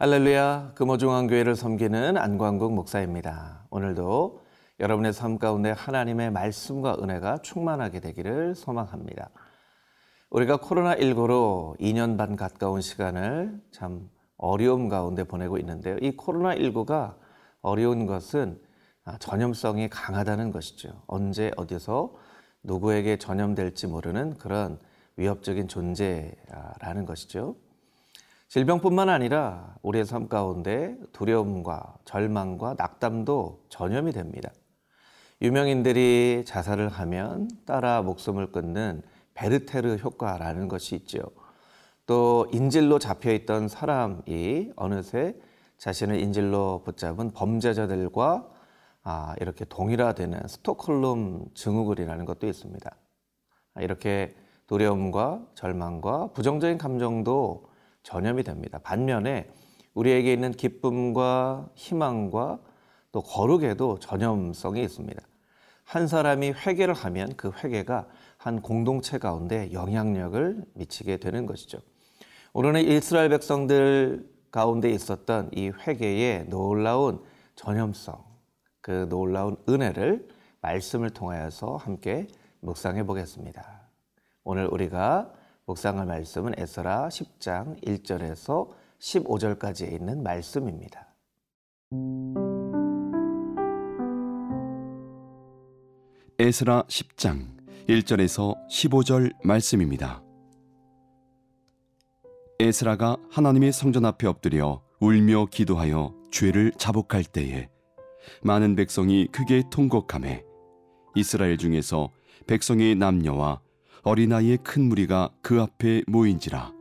할렐루야 금호중앙교회를 섬기는 안광국 목사입니다. 오늘도 여러분의 삶 가운데 하나님의 말씀과 은혜가 충만하게 되기를 소망합니다. 우리가 코로나19로 2년 반 가까운 시간을 참 어려움 가운데 보내고 있는데요. 이 코로나19가 어려운 것은 전염성이 강하다는 것이죠. 언제 어디서 누구에게 전염될지 모르는 그런 위협적인 존재라는 것이죠. 질병뿐만 아니라 우리의 삶 가운데 두려움과 절망과 낙담도 전염이 됩니다. 유명인들이 자살을 하면 따라 목숨을 끊는 베르테르 효과라는 것이 있죠. 또 인질로 잡혀 있던 사람이 어느새 자신을 인질로 붙잡은 범죄자들과 아, 이렇게 동일화되는 스톡홀름 증후군이라는 것도 있습니다. 이렇게 두려움과 절망과 부정적인 감정도 전염이 됩니다. 반면에 우리에게 있는 기쁨과 희망과 또 거룩에도 전염성이 있습니다. 한 사람이 회개를 하면 그 회개가 한 공동체 가운데 영향력을 미치게 되는 것이죠. 오늘은 이스라엘 백성들 가운데 있었던 이 회개의 놀라운 전염성, 그 놀라운 은혜를 말씀을 통하여서 함께 묵상해 보겠습니다. 오늘 우리가 묵상할 말씀은 에스라 10장 1절에서 15절까지에 있는 말씀입니다. 에스라 10장 1절에서 15절 말씀입니다. 에스라가 하나님의 성전 앞에 엎드려 울며 기도하여 죄를 자복할 때에 많은 백성이 크게 통곡함에 이스라엘 중에서 백성의 남녀와 어린아이의 큰 무리가 그 앞에 모인지라.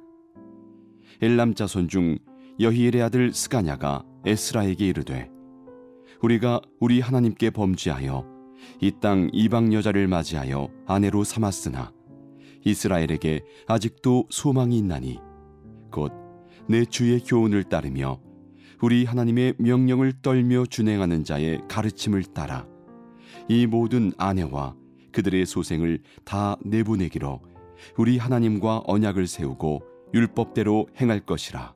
엘람 자손 중 여히엘의 아들 스가냐가 에스라에게 이르되 우리가 우리 하나님께 범죄하여 이 땅 이방 여자를 맞이하여 아내로 삼았으나 이스라엘에게 아직도 소망이 있나니 곧 내 주의 교훈을 따르며 우리 하나님의 명령을 떨며 준행하는 자의 가르침을 따라 이 모든 아내와 그들의 소생을 다 내보내기로 우리 하나님과 언약을 세우고 율법대로 행할 것이라.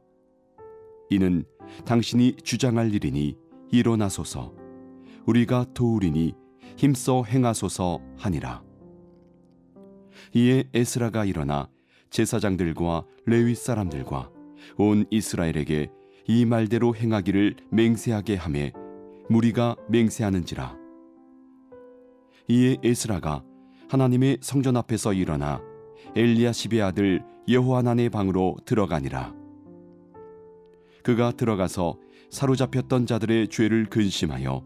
이는 당신이 주장할 일이니 일어나소서. 우리가 도우리니 힘써 행하소서 하니라. 이에 에스라가 일어나 제사장들과 레위 사람들과 온 이스라엘에게 이 말대로 행하기를 맹세하게 하매 무리가 맹세하는지라. 이에 에스라가 하나님의 성전 앞에서 일어나 엘리야십의 아들 여호하난의 방으로 들어가니라. 그가 들어가서 사로잡혔던 자들의 죄를 근심하여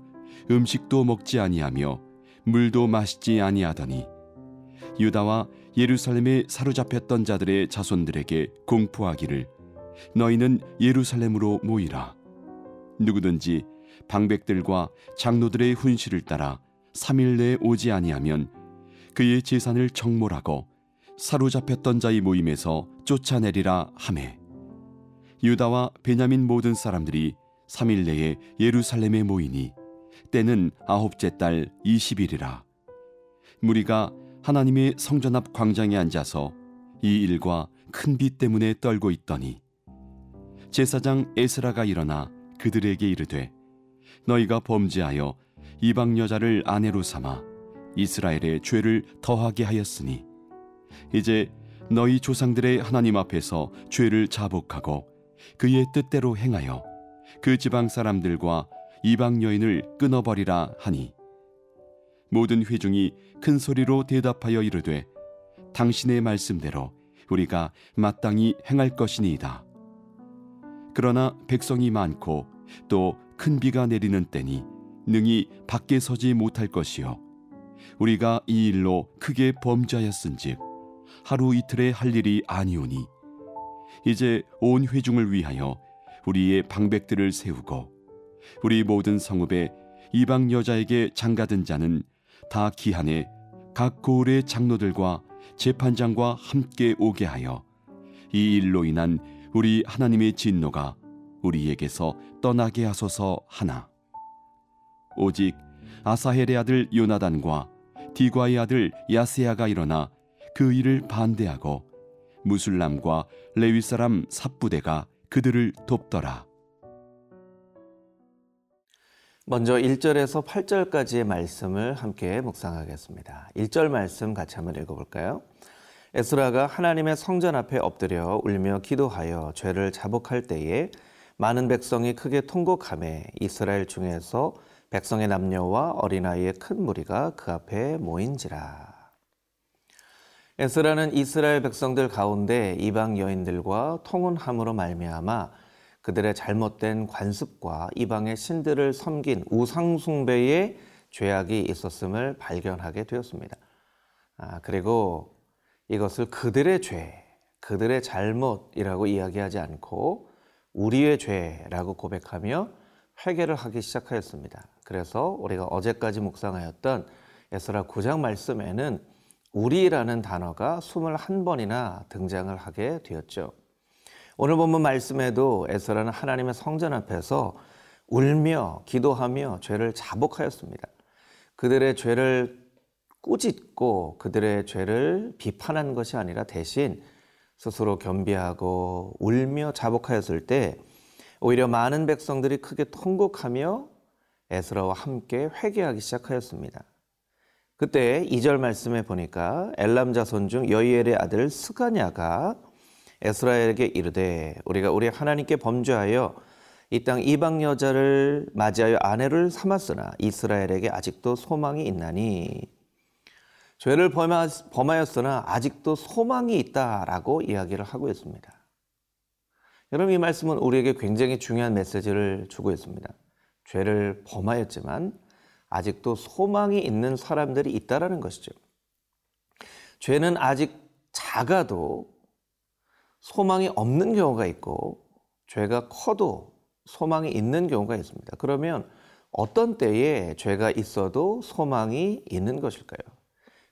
음식도 먹지 아니하며 물도 마시지 아니하더니 유다와 예루살렘에 사로잡혔던 자들의 자손들에게 공포하기를 너희는 예루살렘으로 모이라 누구든지 방백들과 장로들의 훈시를 따라 3일 내에 오지 아니하면 그의 재산을 정몰하고 사로잡혔던 자의 모임에서 쫓아내리라 하매 유다와 베냐민 모든 사람들이 3일 내에 예루살렘에 모이니 때는 아홉째 달 20일이라. 무리가 하나님의 성전 앞 광장에 앉아서 이 일과 큰 비 때문에 떨고 있더니 제사장 에스라가 일어나 그들에게 이르되 너희가 범죄하여 이방 여자를 아내로 삼아 이스라엘의 죄를 더하게 하였으니 이제 너희 조상들의 하나님 앞에서 죄를 자복하고 그의 뜻대로 행하여 그 지방 사람들과 이방 여인을 끊어버리라 하니 모든 회중이 큰 소리로 대답하여 이르되 당신의 말씀대로 우리가 마땅히 행할 것이니이다. 그러나 백성이 많고 또 큰 비가 내리는 때니 능히 밖에 서지 못할 것이요. 우리가 이 일로 크게 범죄하였은즉 하루 이틀에 할 일이 아니오니. 이제 온 회중을 위하여 우리의 방백들을 세우고 우리 모든 성읍에 이방 여자에게 장가든 자는 다 기한에 각 고을의 장로들과 재판장과 함께 오게 하여 이 일로 인한 우리 하나님의 진노가 우리에게서 떠나게 하소서 하나 오직 아사헬의 아들 요나단과 디과의 아들 야세야가 일어나 그 일을 반대하고 무술람과 레위 사람 삽부대가 그들을 돕더라. 먼저 1절에서 8절까지의 말씀을 함께 묵상하겠습니다. 1절 말씀 같이 한번 읽어볼까요? 에스라가 하나님의 성전 앞에 엎드려 울며 기도하여 죄를 자복할 때에 많은 백성이 크게 통곡함에 이스라엘 중에서 백성의 남녀와 어린아이의 큰 무리가 그 앞에 모인지라. 에스라는 이스라엘 백성들 가운데 이방 여인들과 통혼함으로 말미암아 그들의 잘못된 관습과 이방의 신들을 섬긴 우상 숭배의 죄악이 있었음을 발견하게 되었습니다. 아, 그리고 이것을 그들의 죄, 그들의 잘못이라고 이야기하지 않고 우리의 죄라고 고백하며 회개를 하기 시작하였습니다. 그래서 우리가 어제까지 묵상하였던 에스라 9장 말씀에는 우리라는 단어가 21번이나 등장을 하게 되었죠. 오늘 본문 말씀에도 에스라는 하나님의 성전 앞에서 울며 기도하며 죄를 자복하였습니다. 그들의 죄를 꾸짖고 그들의 죄를 비판한 것이 아니라 대신 스스로 겸비하고 울며 자복하였을 때 오히려 많은 백성들이 크게 통곡하며 에스라와 함께 회개하기 시작하였습니다. 그때 2절 말씀에 보니까 엘람 자손 중 여이엘의 아들 스가냐가 에스라엘에게 이르되 우리가 우리 하나님께 범죄하여 이 땅 이방 여자를 맞이하여 아내를 삼았으나 이스라엘에게 아직도 소망이 있나니 죄를 범하였으나 아직도 소망이 있다라고 이야기를 하고 있습니다. 여러분 이 말씀은 우리에게 굉장히 중요한 메시지를 주고 있습니다. 죄를 범하였지만 아직도 소망이 있는 사람들이 있다라는 것이죠. 죄는 아직 작아도 소망이 없는 경우가 있고 죄가 커도 소망이 있는 경우가 있습니다. 그러면 어떤 때에 죄가 있어도 소망이 있는 것일까요?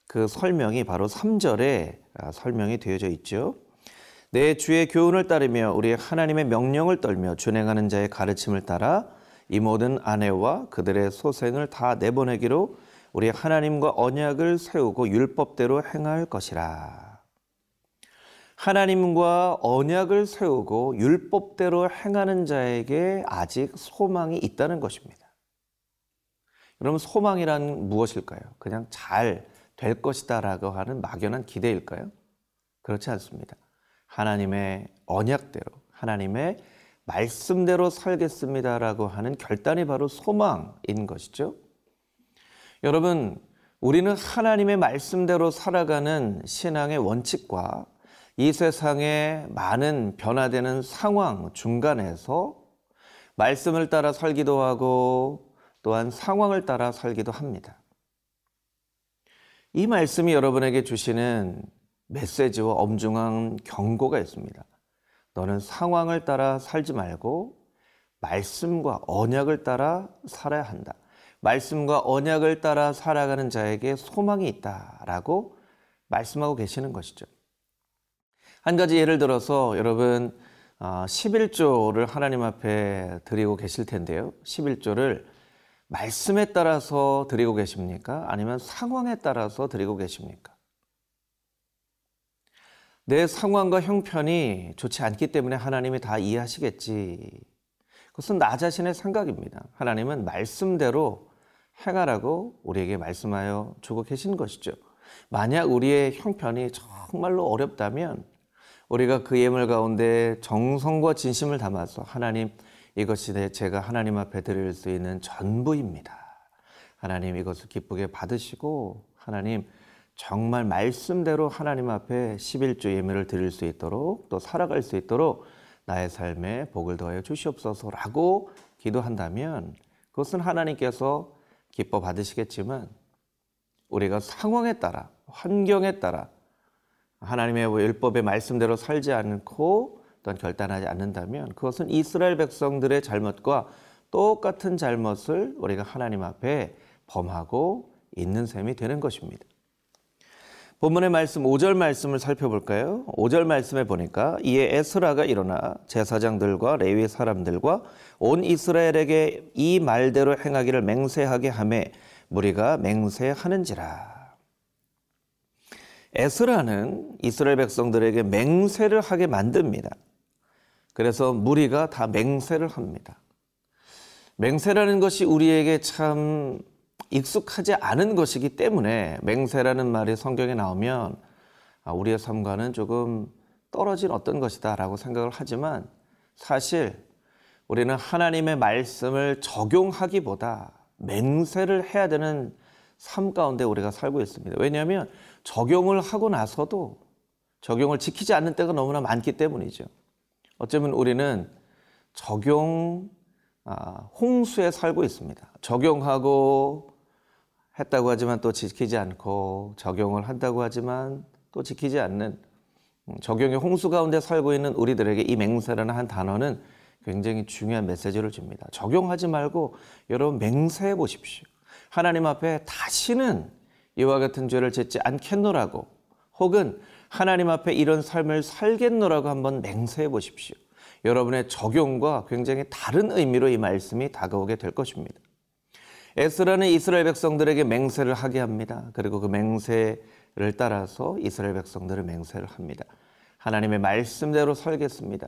그 설명이 바로 3절에 아, 설명이 되어져 있죠. 내 주의 교훈을 따르며 우리 하나님의 명령을 떨며 준행하는 자의 가르침을 따라 이 모든 아내와 그들의 소생을 다 내보내기로 우리 하나님과 언약을 세우고 율법대로 행할 것이라. 하나님과 언약을 세우고 율법대로 행하는 자에게 아직 소망이 있다는 것입니다. 여러분, 소망이란 무엇일까요? 그냥 잘 될 것이다 라고 하는 막연한 기대일까요? 그렇지 않습니다. 하나님의 언약대로, 하나님의 말씀대로 살겠습니다라고 하는 결단이 바로 소망인 것이죠. 여러분, 우리는 하나님의 말씀대로 살아가는 신앙의 원칙과 이 세상의 많은 변화되는 상황 중간에서 말씀을 따라 살기도 하고 또한 상황을 따라 살기도 합니다. 이 말씀이 여러분에게 주시는 메시지와 엄중한 경고가 있습니다. 너는 상황을 따라 살지 말고 말씀과 언약을 따라 살아야 한다. 말씀과 언약을 따라 살아가는 자에게 소망이 있다라고 말씀하고 계시는 것이죠. 한 가지 예를 들어서 여러분 11조를 어, 하나님 앞에 드리고 계실 텐데요. 11조를 말씀에 따라서 드리고 계십니까? 아니면 상황에 따라서 드리고 계십니까? 내 상황과 형편이 좋지 않기 때문에 하나님이 다 이해하시겠지. 그것은 나 자신의 생각입니다. 하나님은 말씀대로 행하라고 우리에게 말씀하여 주고 계신 것이죠. 만약 우리의 형편이 정말로 어렵다면 우리가 그 예물 가운데 정성과 진심을 담아서 하나님 이것이 제가 하나님 앞에 드릴 수 있는 전부입니다. 하나님 이것을 기쁘게 받으시고 하나님 정말 말씀대로 하나님 앞에 11조 예매를 드릴 수 있도록 또 살아갈 수 있도록 나의 삶에 복을 더하여 주시옵소서라고 기도한다면 그것은 하나님께서 기뻐 받으시겠지만 우리가 상황에 따라 환경에 따라 하나님의 율법의 말씀대로 살지 않고 또한 결단하지 않는다면 그것은 이스라엘 백성들의 잘못과 똑같은 잘못을 우리가 하나님 앞에 범하고 있는 셈이 되는 것입니다. 본문의 말씀 5절 말씀을 살펴볼까요? 5절 말씀에 보니까 이에 에스라가 일어나 제사장들과 레위 사람들과 온 이스라엘에게 이 말대로 행하기를 맹세하게 하매 무리가 맹세하는지라. 에스라는 이스라엘 백성들에게 맹세를 하게 만듭니다. 그래서 무리가 다 맹세를 합니다. 맹세라는 것이 우리에게 참 익숙하지 않은 것이기 때문에 맹세라는 말이 성경에 나오면 아, 우리의 삶과는 조금 떨어진 어떤 것이다라고 생각을 하지만 사실 우리는 하나님의 말씀을 적용하기보다 맹세를 해야 되는 삶 가운데 우리가 살고 있습니다. 왜냐하면 적용을 하고 나서도 적용을 지키지 않는 때가 너무나 많기 때문이죠. 어쩌면 우리는 적용 아, 홍수에 살고 있습니다. 적용하고 했다고 하지만 또 지키지 않고 적용을 한다고 하지만 또 지키지 않는 음, 적용의 홍수 가운데 살고 있는 우리들에게 이 맹세라는 한 단어는 굉장히 중요한 메시지를 줍니다. 적용하지 말고 여러분 맹세해 보십시오. 하나님 앞에 다시는 이와 같은 죄를 짓지 않겠노라고 혹은 하나님 앞에 이런 삶을 살겠노라고 한번 맹세해 보십시오. 여러분의 적용과 굉장히 다른 의미로 이 말씀이 다가오게 될 것입니다. 에스라는 이스라엘 백성들에게 맹세를 하게 합니다. 그리고 그 맹세를 따라서 이스라엘 백성들을 맹세를 합니다. 하나님의 말씀대로 살겠습니다.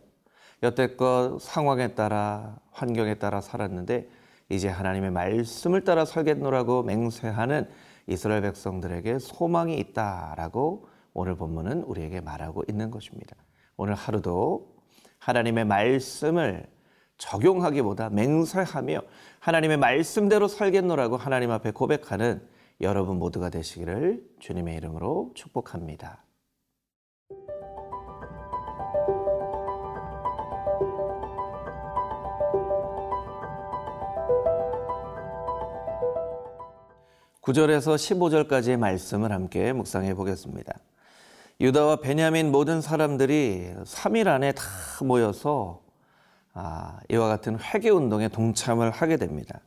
여태껏 상황에 따라 환경에 따라 살았는데 이제 하나님의 말씀을 따라 살겠노라고 맹세하는 이스라엘 백성들에게 소망이 있다라고 오늘 본문은 우리에게 말하고 있는 것입니다. 오늘 하루도 하나님의 말씀을 적용하기보다 맹세하며 하나님의 말씀대로 살겠노라고 하나님 앞에 고백하는 여러분 모두가 되시기를 주님의 이름으로 축복합니다. 구절에서 15절까지의 말씀을 함께 묵상해 보겠습니다. 유다와 베냐민 모든 사람들이 3일 안에 다 모여서 아, 이와 같은 회개 운동에 동참을 하게 됩니다.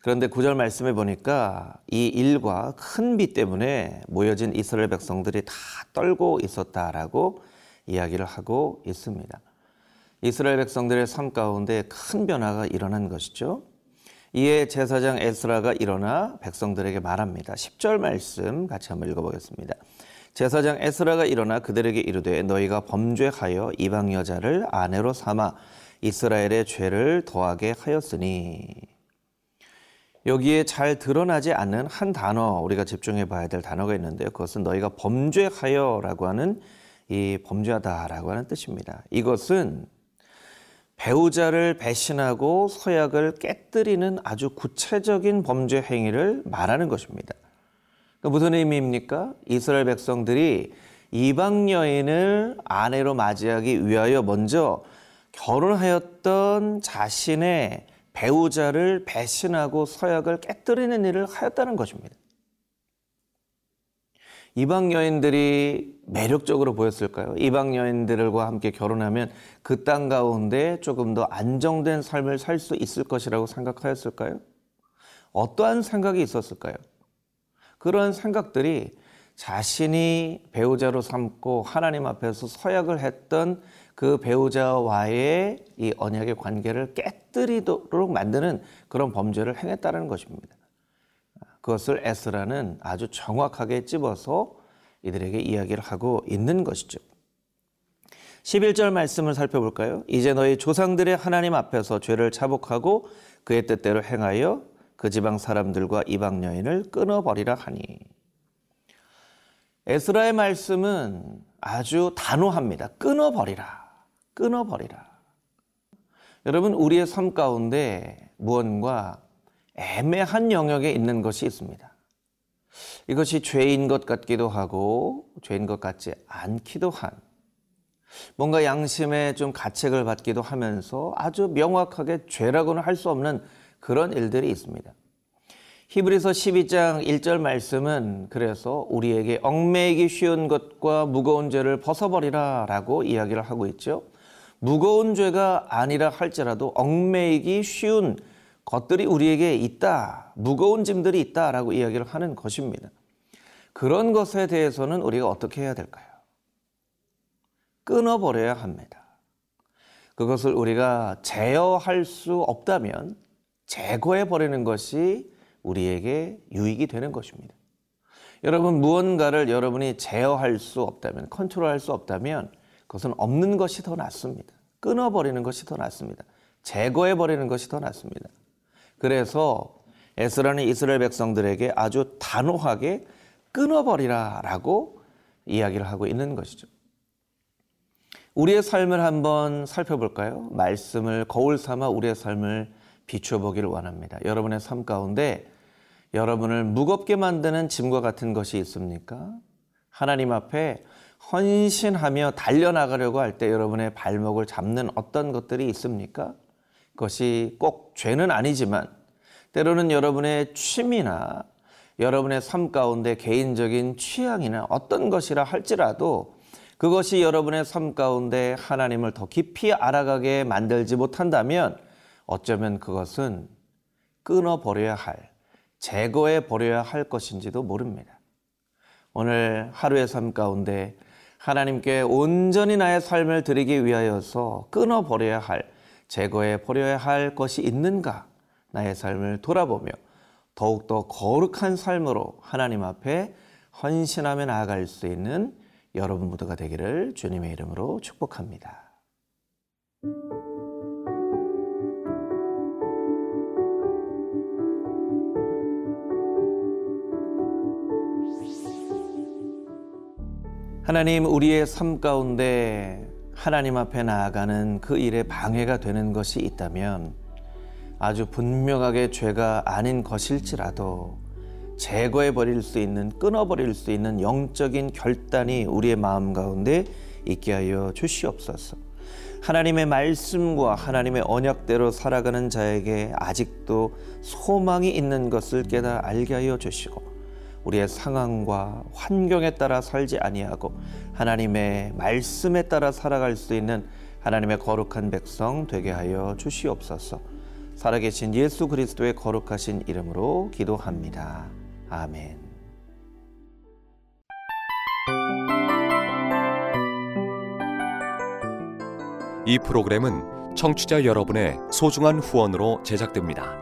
그런데 구절 말씀에 보니까 이 일과 큰 비 때문에 모여진 이스라엘 백성들이 다 떨고 있었다라고 이야기를 하고 있습니다. 이스라엘 백성들의 삶 가운데 큰 변화가 일어난 것이죠. 이에 제사장 에스라가 일어나 백성들에게 말합니다. 10절 말씀 같이 한번 읽어보겠습니다. 제사장 에스라가 일어나 그들에게 이르되 너희가 범죄하여 이방 여자를 아내로 삼아 이스라엘의 죄를 더하게 하였으니 여기에 잘 드러나지 않는 한 단어 우리가 집중해 봐야 될 단어가 있는데요. 그것은 너희가 범죄하여라고 하는 이 범죄하다라고 하는 뜻입니다. 이것은 배우자를 배신하고 서약을 깨뜨리는 아주 구체적인 범죄 행위를 말하는 것입니다. 그 무슨 의미입니까? 이스라엘 백성들이 이방 여인을 아내로 맞이하기 위하여 먼저 결혼하였던 자신의 배우자를 배신하고 서약을 깨뜨리는 일을 하였다는 것입니다. 이방 여인들이 매력적으로 보였을까요? 이방 여인들과 함께 결혼하면 그 땅 가운데 조금 더 안정된 삶을 살 수 있을 것이라고 생각하였을까요? 어떠한 생각이 있었을까요? 그런 생각들이 자신이 배우자로 삼고 하나님 앞에서 서약을 했던 그 배우자와의 이 언약의 관계를 깨뜨리도록 만드는 그런 범죄를 행했다는 것입니다. 그것을 에스라는 아주 정확하게 찝어서 이들에게 이야기를 하고 있는 것이죠. 11절 말씀을 살펴볼까요? 이제 너희 조상들의 하나님 앞에서 죄를 자복하고 그의 뜻대로 행하여 그 지방 사람들과 이방 여인을 끊어버리라 하니. 에스라의 말씀은 아주 단호합니다. 끊어버리라. 끊어버리라. 여러분, 우리의 삶 가운데 무언가 애매한 영역에 있는 것이 있습니다. 이것이 죄인 것 같기도 하고 죄인 것 같지 않기도 한 뭔가 양심에 좀 가책을 받기도 하면서 아주 명확하게 죄라고는 할 수 없는 그런 일들이 있습니다. 히브리서 12장 1절 말씀은 그래서 우리에게 얽매이기 쉬운 것과 무거운 죄를 벗어버리라 라고 이야기를 하고 있죠. 무거운 죄가 아니라 할지라도 얽매이기 쉬운 것들이 우리에게 있다. 무거운 짐들이 있다라고 이야기를 하는 것입니다. 그런 것에 대해서는 우리가 어떻게 해야 될까요? 끊어버려야 합니다. 그것을 우리가 제어할 수 없다면 제거해 버리는 것이 우리에게 유익이 되는 것입니다. 여러분 무언가를 여러분이 제어할 수 없다면 컨트롤할 수 없다면 그것은 없는 것이 더 낫습니다. 끊어버리는 것이 더 낫습니다. 제거해 버리는 것이 더 낫습니다. 그래서 에스라는 이스라엘 백성들에게 아주 단호하게 끊어버리라 라고 이야기를 하고 있는 것이죠. 우리의 삶을 한번 살펴볼까요? 말씀을 거울 삼아 우리의 삶을 비춰보기를 원합니다. 여러분의 삶 가운데 여러분을 무겁게 만드는 짐과 같은 것이 있습니까? 하나님 앞에 헌신하며 달려나가려고 할 때 여러분의 발목을 잡는 어떤 것들이 있습니까? 그것이 꼭 죄는 아니지만 때로는 여러분의 취미나 여러분의 삶 가운데 개인적인 취향이나 어떤 것이라 할지라도 그것이 여러분의 삶 가운데 하나님을 더 깊이 알아가게 만들지 못한다면 어쩌면 그것은 끊어버려야 할, 제거해 버려야 할 것인지도 모릅니다. 오늘 하루의 삶 가운데 하나님께 온전히 나의 삶을 드리기 위하여서 끊어버려야 할, 제거해 버려야 할 것이 있는가? 나의 삶을 돌아보며 더욱더 거룩한 삶으로 하나님 앞에 헌신하며 나아갈 수 있는 여러분 모두가 되기를 주님의 이름으로 축복합니다. 하나님, 우리의 삶 가운데 하나님 앞에 나아가는 그 일에 방해가 되는 것이 있다면 아주 분명하게 죄가 아닌 것일지라도 제거해 버릴 수 있는 끊어 버릴 수 있는 영적인 결단이 우리의 마음 가운데 있게 하여 주시옵소서. 하나님의 말씀과 하나님의 언약대로 살아가는 자에게 아직도 소망이 있는 것을 깨달아 알게 하여 주시고 우리의 상황과 환경에 따라 살지 아니하고 하나님의 말씀에 따라 살아갈 수 있는 하나님의 거룩한 백성 되게 하여 주시옵소서. 살아계신 예수 그리스도의 거룩하신 이름으로 기도합니다. 아멘. 이 프로그램은 청취자 여러분의 소중한 후원으로 제작됩니다.